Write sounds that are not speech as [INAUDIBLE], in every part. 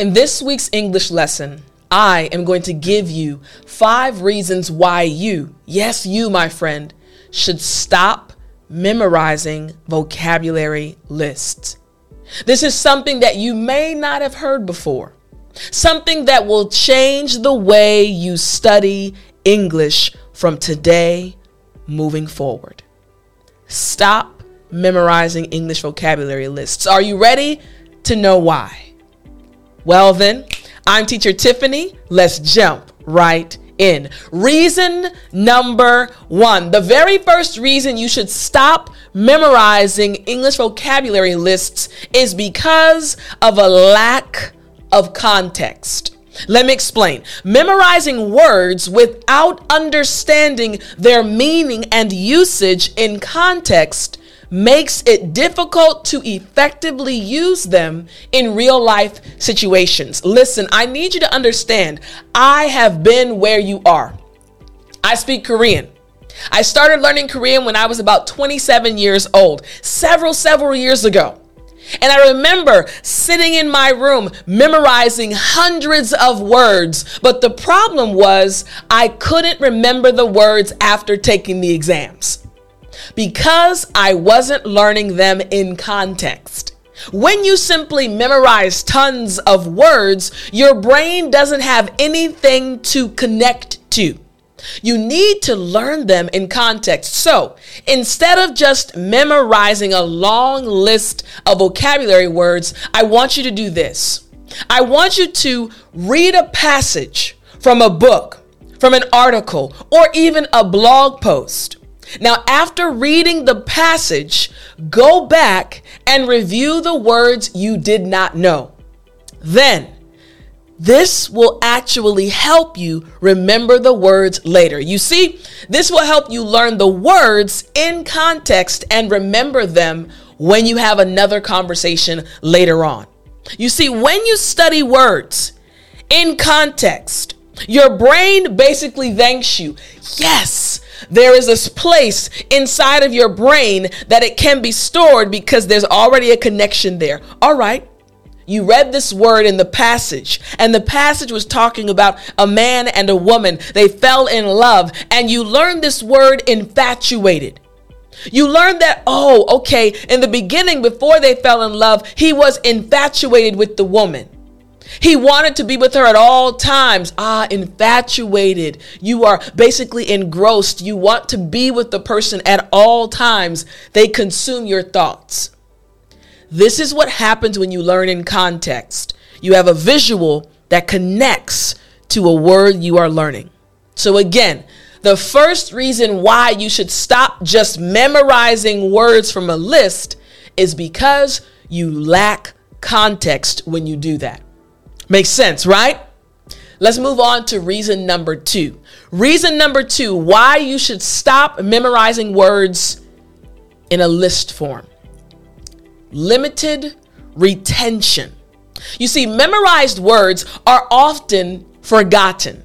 In this week's English lesson, I am going to give you five reasons why you, yes, you, my friend, should stop memorizing vocabulary lists. This is something that you may not have heard before, something that will change the way you study English from today moving forward. Stop memorizing English vocabulary lists. Are you ready to know why? Well, then, I'm teacher Tiffani. Let's jump right in. Reason number one the very first reason you should stop memorizing English vocabulary lists is because of a lack of context. Let me explain. Memorizing words without understanding their meaning and usage in context makes it difficult to effectively use them in real life situations. Listen, I need you to understand, I have been where you are. I speak Korean. I started learning Korean when I was about 27 years old, several, several years ago. And I remember sitting in my room memorizing hundreds of words, but the problem was I couldn't remember the words after taking the exams because I wasn't learning them in context. When you simply memorize tons of words, your brain doesn't have anything to connect to. You need to learn them in context. So instead of just memorizing a long list of vocabulary words, I want you to do this. I want you to read a passage from a book, from an article, or even a blog post. Now, after reading the passage, go back and review the words you did not know. Then, this will actually help you remember the words later. You see, this will help you learn the words in context and remember them when you have another conversation later on. You see, when you study words in context, your brain basically thanks you. Yes, there is this place inside of your brain that it can be stored because there's already a connection there. All right. You read this word in the passage, and the passage was talking about a man and a woman. They fell in love, and you learned this word infatuated. You learned that, oh, okay, in the beginning, before they fell in love, he was infatuated with the woman. He wanted to be with her at all times. Ah, infatuated. You are basically engrossed. You want to be with the person at all times. They consume your thoughts. This is what happens when you learn in context. You have a visual that connects to a word you are learning. So, again, the first reason why you should stop just memorizing words from a list is because you lack context when you do that. Makes sense, right? Let's move on to reason number two. Reason number two why you should stop memorizing words in a list form limited retention. You see, memorized words are often forgotten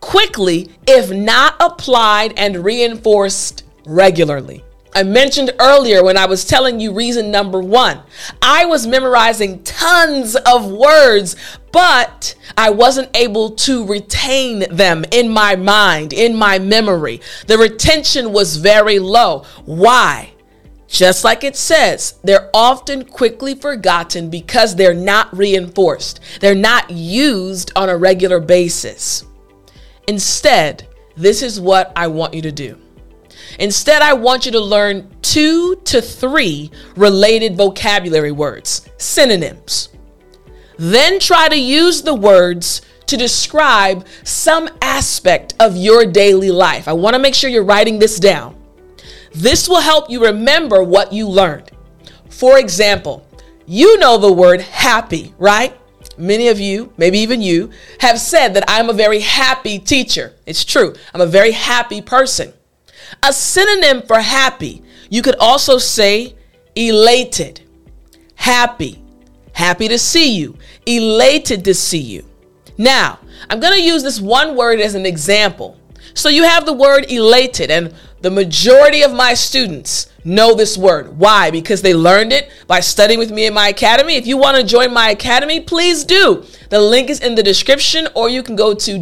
quickly if not applied and reinforced regularly. I mentioned earlier when I was telling you reason number one, I was memorizing tons of words, but I wasn't able to retain them in my mind, in my memory. The retention was very low. Why? Just like it says, they're often quickly forgotten because they're not reinforced. They're not used on a regular basis. Instead, this is what I want you to do. Instead, I want you to learn two to three related vocabulary words, synonyms. Then try to use the words to describe some aspect of your daily life. I want to make sure you're writing this down. This will help you remember what you learned. For example, you know the word happy, right? Many of you, maybe even you, have said that I'm a very happy teacher. It's true. I'm a very happy person. A synonym for happy, you could also say elated, happy, happy to see you, elated to see you. Now, I'm going to use this one word as an example. So you have the word elated, and the majority of my students know this word. Why? Because they learned it by studying with me in my academy. If you want to join my academy, please do. The link is in the description, or you can go to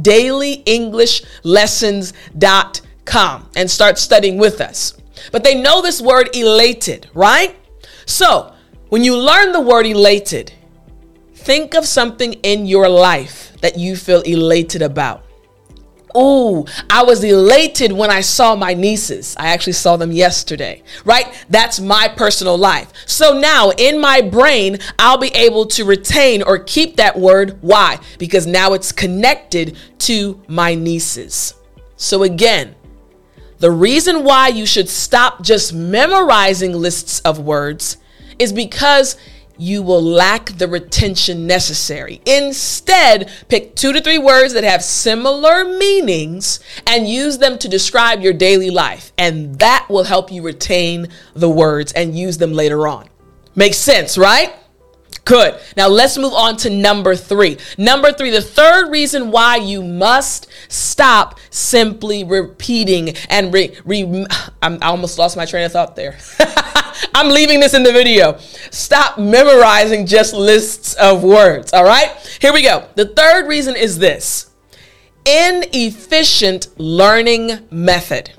www.dailyenglishLessons.com and start studying with us. But they know this word elated, right? So, when you learn the word elated, think of something in your life that you feel elated about. Ooh, I was elated when I saw my nieces. I actually saw them yesterday, right? That's my personal life. So now in my brain, I'll be able to retain or keep that word. Why? Because now it's connected to my nieces. So again, the reason why you should stop just memorizing lists of words is because you will lack the retention necessary. Instead, pick two to three words that have similar meanings and use them to describe your daily life. And that will help you retain the words and use them later on. Makes sense, right? Good. Now let's move on to number three. Number three, the third reason why you must stop simply repeating and re, re I almost lost my train of thought there. [LAUGHS] I'm leaving this in the video. Stop memorizing just lists of words. All right. Here we go. The third reason is this inefficient learning method.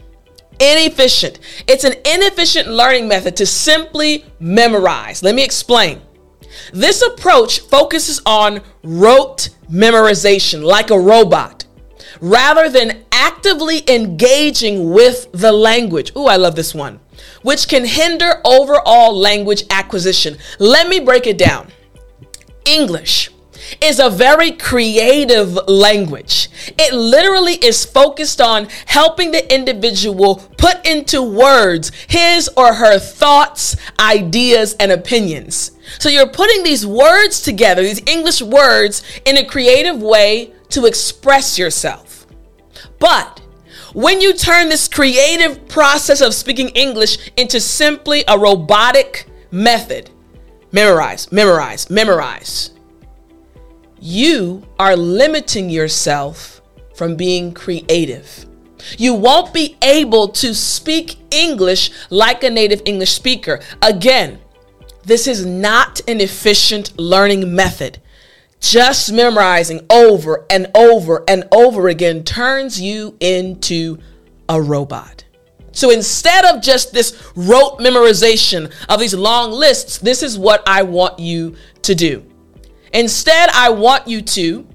Inefficient. It's an inefficient learning method to simply memorize. Let me explain. This approach focuses on rote memorization like a robot rather than actively engaging with the language. Ooh, I love this one, which can hinder overall language acquisition. Let me break it down. English is a very creative language. It literally is focused on helping the individual put into words his or her thoughts, ideas, and opinions. So you're putting these words together, these English words, in a creative way to express yourself. But when you turn this creative process of speaking English into simply a robotic method, memorize, memorize, memorize you are limiting yourself from being creative. You won't be able to speak English like a native English speaker. Again, this is not an efficient learning method. Just memorizing over and over and over again turns you into a robot. So instead of just this rote memorization of these long lists, this is what I want you to do. Instead, I want you to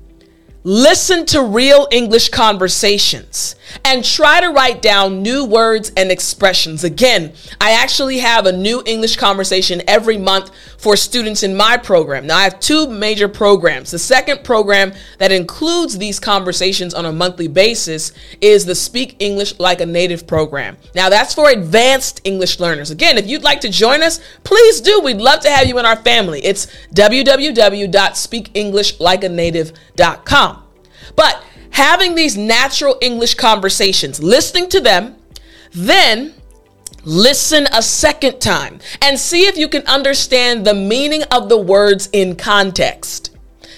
listen to real English conversations and try to write down new words and expressions. Again, I actually have a new English conversation every month for students in my program. Now, I have two major programs. The second program that includes these conversations on a monthly basis is the Speak English Like a Native program. Now, that's for advanced English learners. Again, if you'd like to join us, please do. We'd love to have you in our family. It's www.speakenglishLikeAnative.com. But having these natural English conversations, listening to them, then listen a second time and see if you can understand the meaning of the words in context.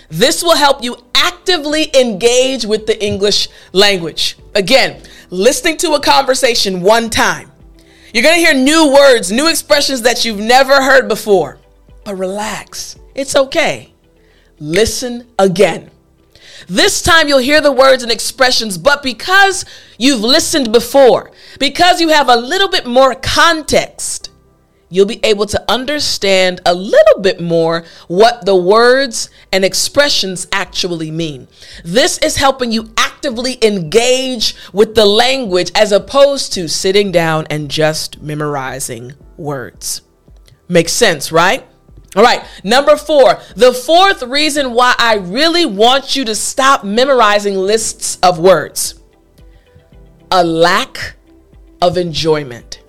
This will help you actively engage with the English language. Again, listening to a conversation one time. You're to hear new words, new expressions that you've never heard before. But relax, it's okay. Listen again. This time you'll hear the words and expressions, but because you've listened before, because you have a little bit more context, you'll be able to understand a little bit more what the words and expressions actually mean. This is helping you actively engage with the language as opposed to sitting down and just memorizing words. Makes sense, right? All right, number four, the fourth reason why I really want you to stop memorizing lists of words a lack of enjoyment.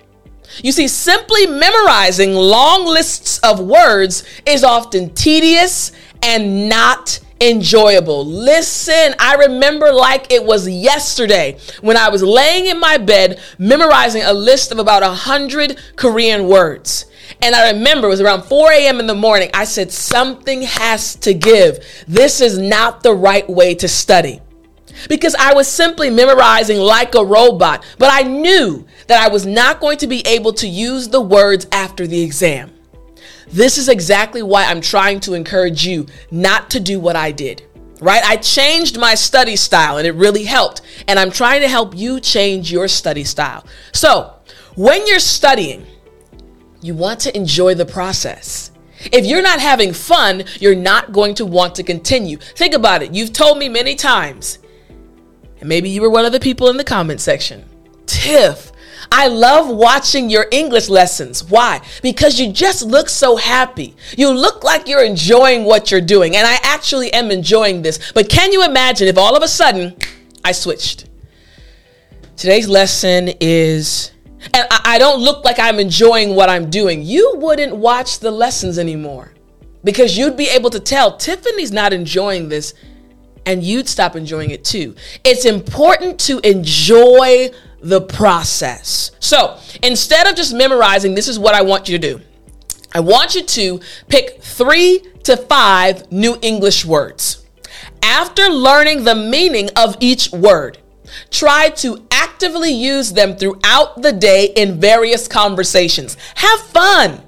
You see, simply memorizing long lists of words is often tedious and not enjoyable. Listen, I remember like it was yesterday when I was laying in my bed memorizing a list of about a hundred Korean words. And I remember it was around 4 a.m. in the morning. I said, Something has to give. This is not the right way to study. Because I was simply memorizing like a robot. But I knew that I was not going to be able to use the words after the exam. This is exactly why I'm trying to encourage you not to do what I did. Right? I changed my study style and it really helped. And I'm trying to help you change your study style. So, when you're studying, you want to enjoy the process. If you're not having fun, you're not going to want to continue. Think about it. You've told me many times, and maybe you were one of the people in the comment section. Tiff, I love watching your English lessons. Why? Because you just look so happy. You look like you're enjoying what you're doing. And I actually am enjoying this. But can you imagine if all of a sudden I switched? Today's lesson is and I, don't look like I'm enjoying what I'm doing, you wouldn't watch the lessons anymore because you'd be able to tell Tiffani's not enjoying this and you'd stop enjoying it too. It's important to enjoy the process. So instead of just memorizing, this is what I want you to do. I want you to pick three to five new English words. After learning the meaning of each word, Try to use them throughout the day in various conversations. Have fun.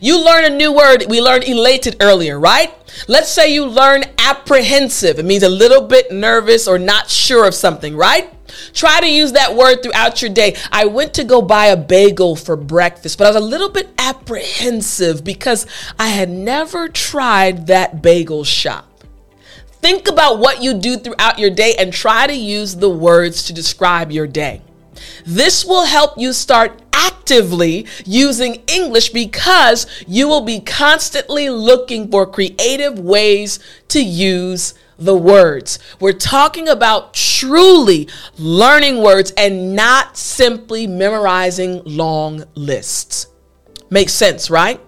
You learn a new word. We learned elated earlier, right? Let's say you learn apprehensive. It means a little bit nervous or not sure of something, right? Try to use that word throughout your day. I went to go buy a bagel for breakfast, but I was a little bit apprehensive because I had never tried that bagel shop. Think about what you do throughout your day and try to use the words to describe your day. This will help you start actively using English because you will be constantly looking for creative ways to use the words. We're talking about truly learning words and not simply memorizing long lists. Makes sense, right?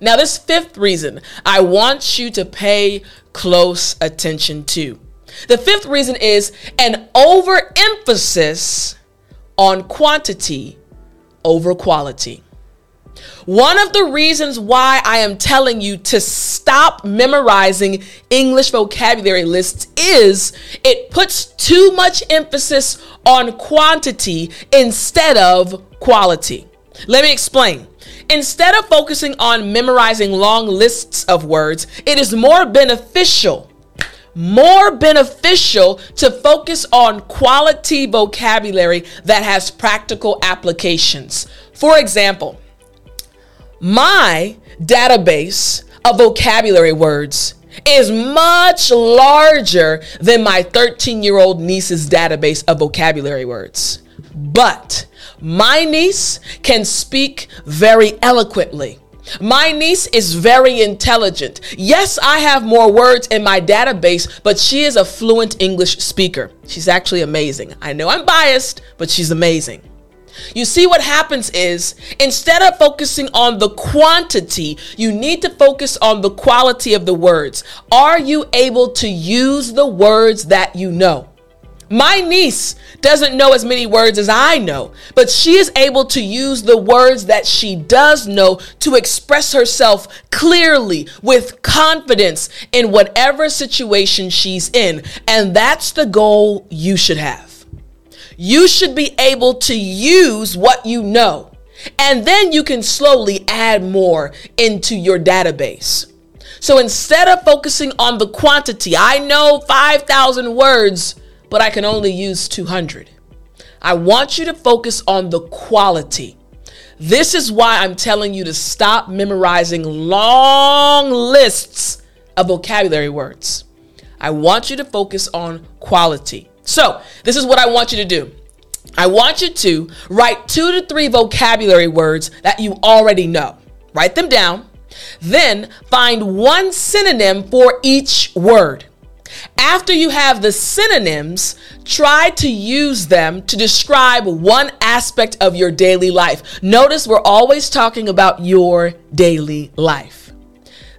Now, this fifth reason I want you to pay close attention to. The fifth reason is an overemphasis on quantity over quality. One of the reasons why I am telling you to stop memorizing English vocabulary lists is it puts too much emphasis on quantity instead of quality. Let me explain. Instead of focusing on memorizing long lists of words, it is more beneficial more beneficial to focus on quality vocabulary that has practical applications. For example, my database of vocabulary words is much larger than my 13 year old niece's database of vocabulary words. But my niece can speak very eloquently. My niece is very intelligent. Yes, I have more words in my database, but she is a fluent English speaker. She's actually amazing. I know I'm biased, but she's amazing. You see, what happens is instead of focusing on the quantity, you need to focus on the quality of the words. Are you able to use the words that you know? My niece doesn't know as many words as I know, but she is able to use the words that she does know to express herself clearly with confidence in whatever situation she's in. And that's the goal you should have. You should be able to use what you know, and then you can slowly add more into your database. So instead of focusing on the quantity, I know 5,000 words but I can only use 200. I want you to focus on the quality. This is why I'm telling you to stop memorizing long lists of vocabulary words. I want you to focus on quality. So, this is what I want you to do. I want you to write two to three vocabulary words that you already know. Write them down. Then find one synonym for each word. After you have the synonyms, try to use them to describe one aspect of your daily life. Notice we're always talking about your daily life.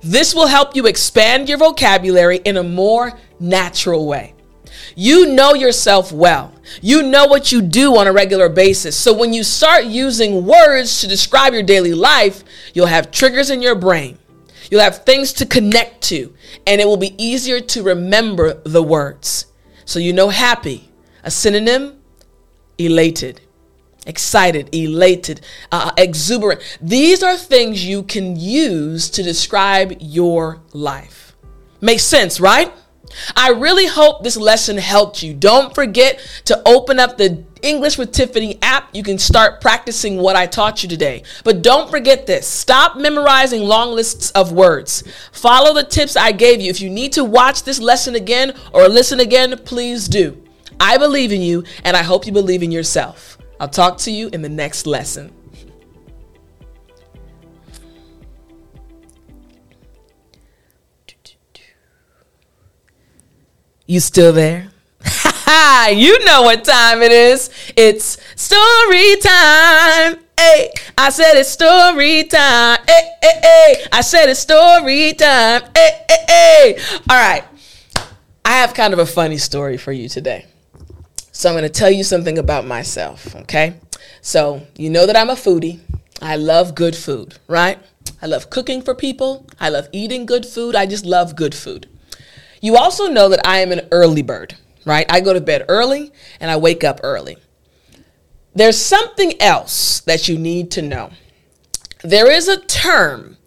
This will help you expand your vocabulary in a more natural way. You know yourself well. You know what you do on a regular basis. So when you start using words to describe your daily life, you'll have triggers in your brain. You'll have things to connect to, and it will be easier to remember the words. So you know happy, a synonym, elated. excited, elated, uh, exuberant. These are things you can use to describe your life. Makes sense, right? I really hope this lesson helped you. Don't forget to open up the English with Tiffani app. You can start practicing what I taught you today. But don't forget this stop memorizing long lists of words. Follow the tips I gave you. If you need to watch this lesson again or listen again, please do. I believe in you, and I hope you believe in yourself. I'll talk to you in the next lesson. You still there? [LAUGHS] you know what time it is. It's story time. Hey, I said it's story time. Hey, hey, hey. I said it's story time. Hey, hey, hey. All right. I have kind of a funny story for you today. So I'm going to tell you something about myself, okay? So, you know that I'm a foodie. I love good food, right? I love cooking for people. I love eating good food. I just love good food. You also know that I am an early bird, right? I go to bed early and I wake up early. There's something else that you need to know. There is a term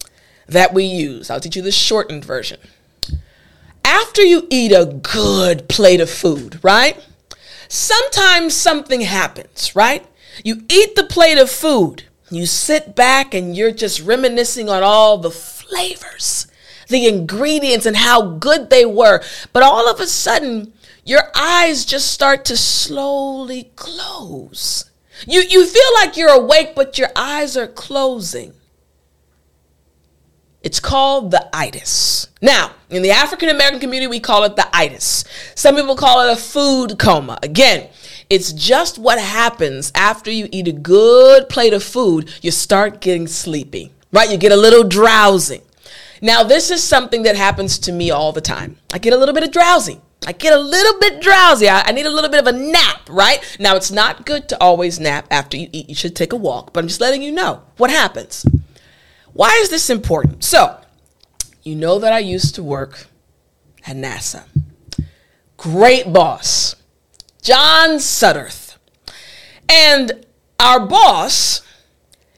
that we use. I'll teach you the shortened version. After you eat a good plate of food, right? sometimes something happens, right? You eat the plate of food, you sit back and you're just reminiscing on all the flavors, the ingredients, and how good they were. But all of a sudden, your eyes just start to slowly close. You, you feel like you're awake, but your eyes are closing. It's called the itis. Now, in the African American community, we call it the itis. Some people call it a food coma. Again, it's just what happens after you eat a good plate of food, you start getting sleepy, right? You get a little drowsy. Now, this is something that happens to me all the time. I get a little bit of drowsy. I get a little bit drowsy. I, I, need a little bit of a nap, right? Now, it's not good to always nap after you eat. You should take a walk, but I'm just letting you know what happens. Why is this important? So, you know that I used to work at NASA. Great boss, John Sutterth. And our boss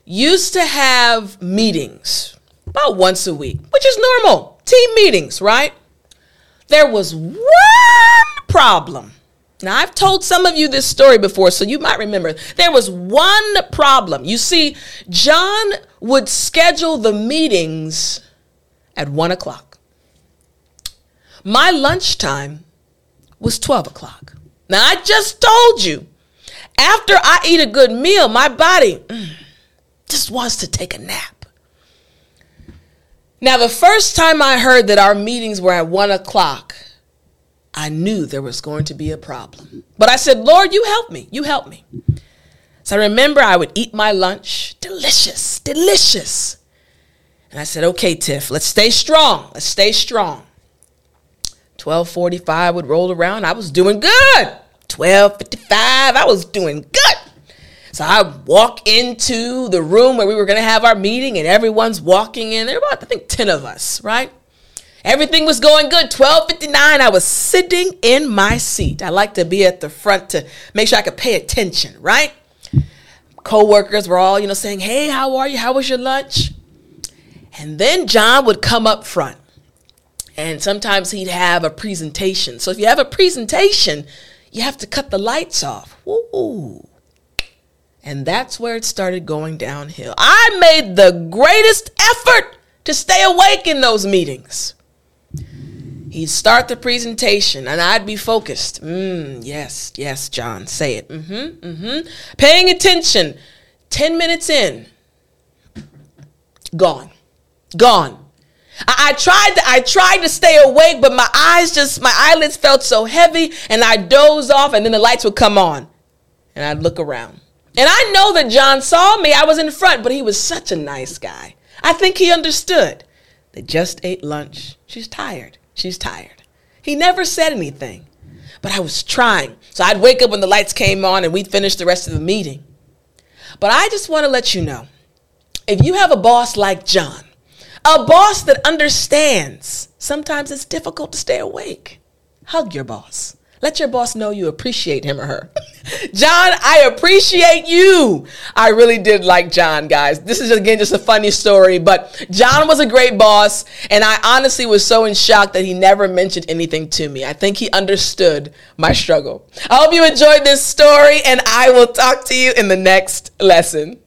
used to have meetings about once a week, which is normal. Team meetings, right? There was one problem. Now, I've told some of you this story before, so you might remember. There was one problem. You see, John would schedule the meetings at one o'clock. My lunchtime was 12 o'clock. Now, I just told you, after I eat a good meal, my body mm, just wants to take a nap. Now, the first time I heard that our meetings were at one o'clock, I knew there was going to be a problem. But I said, Lord, you help me. You help me. So I remember I would eat my lunch. Delicious, delicious. And I said, okay, Tiff, let's stay strong. Let's stay strong. 1245 would roll around. I was doing good. 1255, I was doing good. So I walk into the room where we were going to have our meeting, and everyone's walking in. There were about, I think, 10 of us, right? Everything was going good. 1259, I was sitting in my seat. I like to be at the front to make sure I could pay attention, right? Co-workers were all, you know, saying, hey, how are you? How was your lunch? And then John would come up front. And sometimes he'd have a presentation. So if you have a presentation, you have to cut the lights off. Ooh. And that's where it started going downhill. I made the greatest effort to stay awake in those meetings. He'd start the presentation and I'd be focused. Mm, yes, yes, John, say it. Mm-hmm, mm-hmm. Paying attention. 10 minutes in, gone. Gone. I, tried to, I tried to stay awake, but my eyes just, my eyelids felt so heavy and I dozed off and then the lights would come on and I'd look around. And I know that John saw me. I was in front, but he was such a nice guy. I think he understood. They just ate lunch. She's tired. She's tired. He never said anything, but I was trying. So I'd wake up when the lights came on and we'd finish the rest of the meeting. But I just want to let you know if you have a boss like John, a boss that understands, sometimes it's difficult to stay awake. Hug your boss. Let your boss know you appreciate him or her. [LAUGHS] John, I appreciate you. I really did like John, guys. This is again just a funny story, but John was a great boss, and I honestly was so in shock that he never mentioned anything to me. I think he understood my struggle. I hope you enjoyed this story, and I will talk to you in the next lesson.